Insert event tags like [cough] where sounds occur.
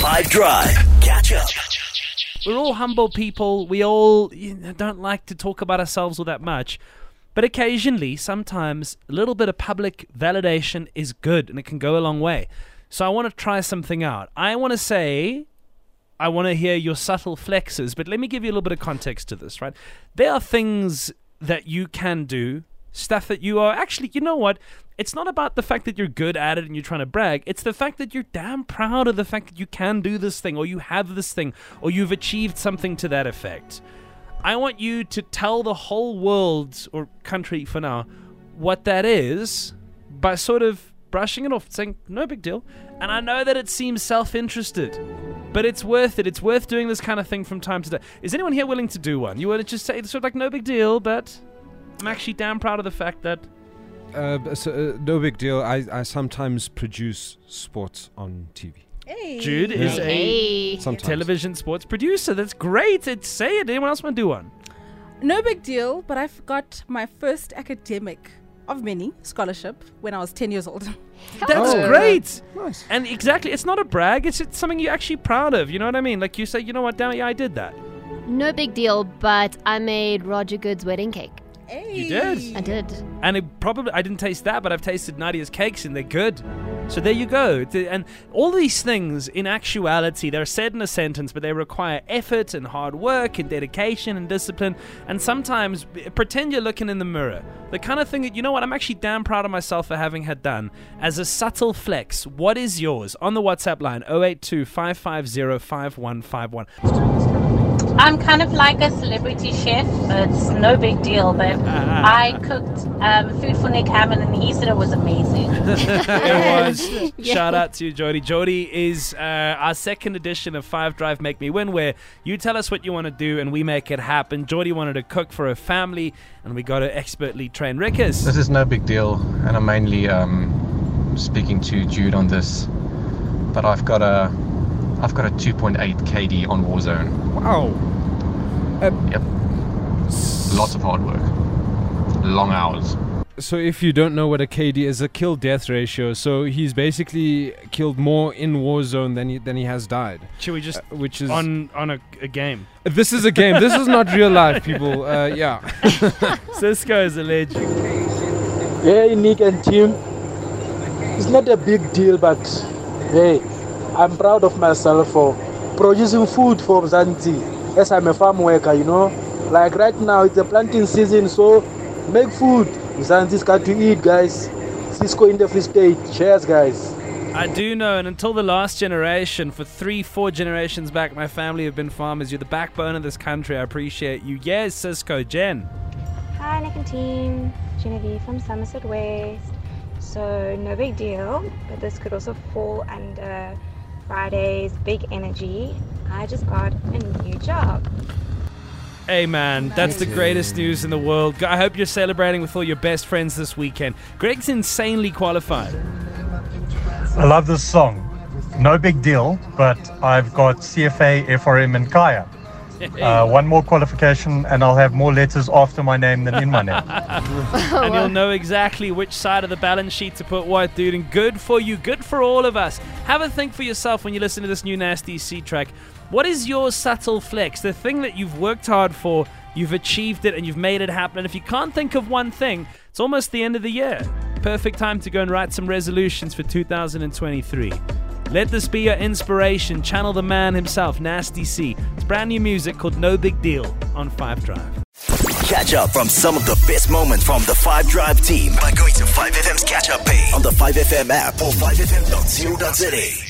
Five Drive. Catch up. We're all humble people. We all you know, don't like to talk about ourselves all that much. But occasionally, sometimes, a little bit of public validation is good and it can go a long way. So I want to try something out. I want to say, I want to hear your subtle flexes, but let me give you a little bit of context to this, right? There are things that you can do, stuff that you are actually, you know what? It's not about the fact that you're good at it and you're trying to brag. It's the fact that you're damn proud of the fact that you can do this thing or you have this thing or you've achieved something to that effect. I want you to tell the whole world or country for now what that is by sort of brushing it off, saying, no big deal. And I know that it seems self interested, but it's worth it. It's worth doing this kind of thing from time to time. Is anyone here willing to do one? You want to just say, sort of like, no big deal, but I'm actually damn proud of the fact that. Uh, so, uh, no big deal. I, I sometimes produce sports on TV. Hey. Jude is a Hey. Sometimes. television sports producer. That's great. It's, say it. Anyone else want to do one? No big deal, but I got my first academic of many scholarship when I was 10 years old. That's Oh. great. Nice. And exactly, it's not a brag. It's, it's something you're actually proud of. You know what I mean? Like you say, you know what, damn it, yeah, I did that. No big deal, but I made Roger Goode's wedding cake. Hey. You did. I did. And it probably I didn't taste that, but I've tasted Nadia's cakes and they're good. So there you go. And all these things, in actuality, they're said in a sentence, but they require effort and hard work and dedication and discipline. And sometimes pretend you're looking in the mirror. The kind of thing that you know what I'm actually damn proud of myself for having had done. As a subtle flex, what is yours on the WhatsApp line 082 550 5151? I'm kind of like a celebrity chef. It's no big deal, but I cooked um, food for Nick Hamman, and he said it was amazing. [laughs] it was. [laughs] Shout out to Jody. Jody is uh, our second edition of Five Drive Make Me Win, where you tell us what you want to do and we make it happen. Jody wanted to cook for her family, and we got to expertly train Rickers. This is no big deal, and I'm mainly um, speaking to Jude on this. But I've got a, I've got a 2.8 KD on Warzone. Wow. Yep, lots of hard work, long hours. So if you don't know what a KD is, a kill death ratio. So he's basically killed more in Warzone than he than he has died, Should we just uh, which is on on a, a game? this is a game. this is not real life, [laughs] people. Uh, yeah. Cisco is a legend. Hey, Nick and Tim. It's not a big deal, but hey, I'm proud of myself for producing food for Mzansi. As I'm a farm worker, you know. Like right now, it's the planting season, so make food. Mzansi's got to eat, guys. Cisco in the Free State. Cheers, guys. I do know, and until the last generation, for three, four generations back, my family have been farmers. You're the backbone of this country. I appreciate you. Yes, Cisco, Jen. Hi, Nick and team. Genevieve from Somerset West. So, no big deal, but this could also fall under Friday's big energy. I just got a new job. Hey man, that's the greatest news in the world. I hope you're celebrating with all your best friends this weekend. Greg's insanely qualified. I love this song. No big deal, but I've got CFA, FRM, and CAIA. Uh, one more qualification, and I'll have more letters after my name than in my name. [laughs] and you'll know exactly which side of the balance sheet to put what, dude. And good for you, good for all of us. Have a think for yourself when you listen to this new Nasty C track. What is your subtle flex? The thing that you've worked hard for, you've achieved it, and you've made it happen. And if you can't think of one thing, it's almost the end of the year. Perfect time to go and write some resolutions for 2023. Let this be your inspiration. Channel the man himself, Nasty C. It's brand new music called No Big Deal on 5 Drive. Catch up from some of the best moments from the 5 Drive team by going to 5FM's catch up page on the 5FM app or 5FM.co.za.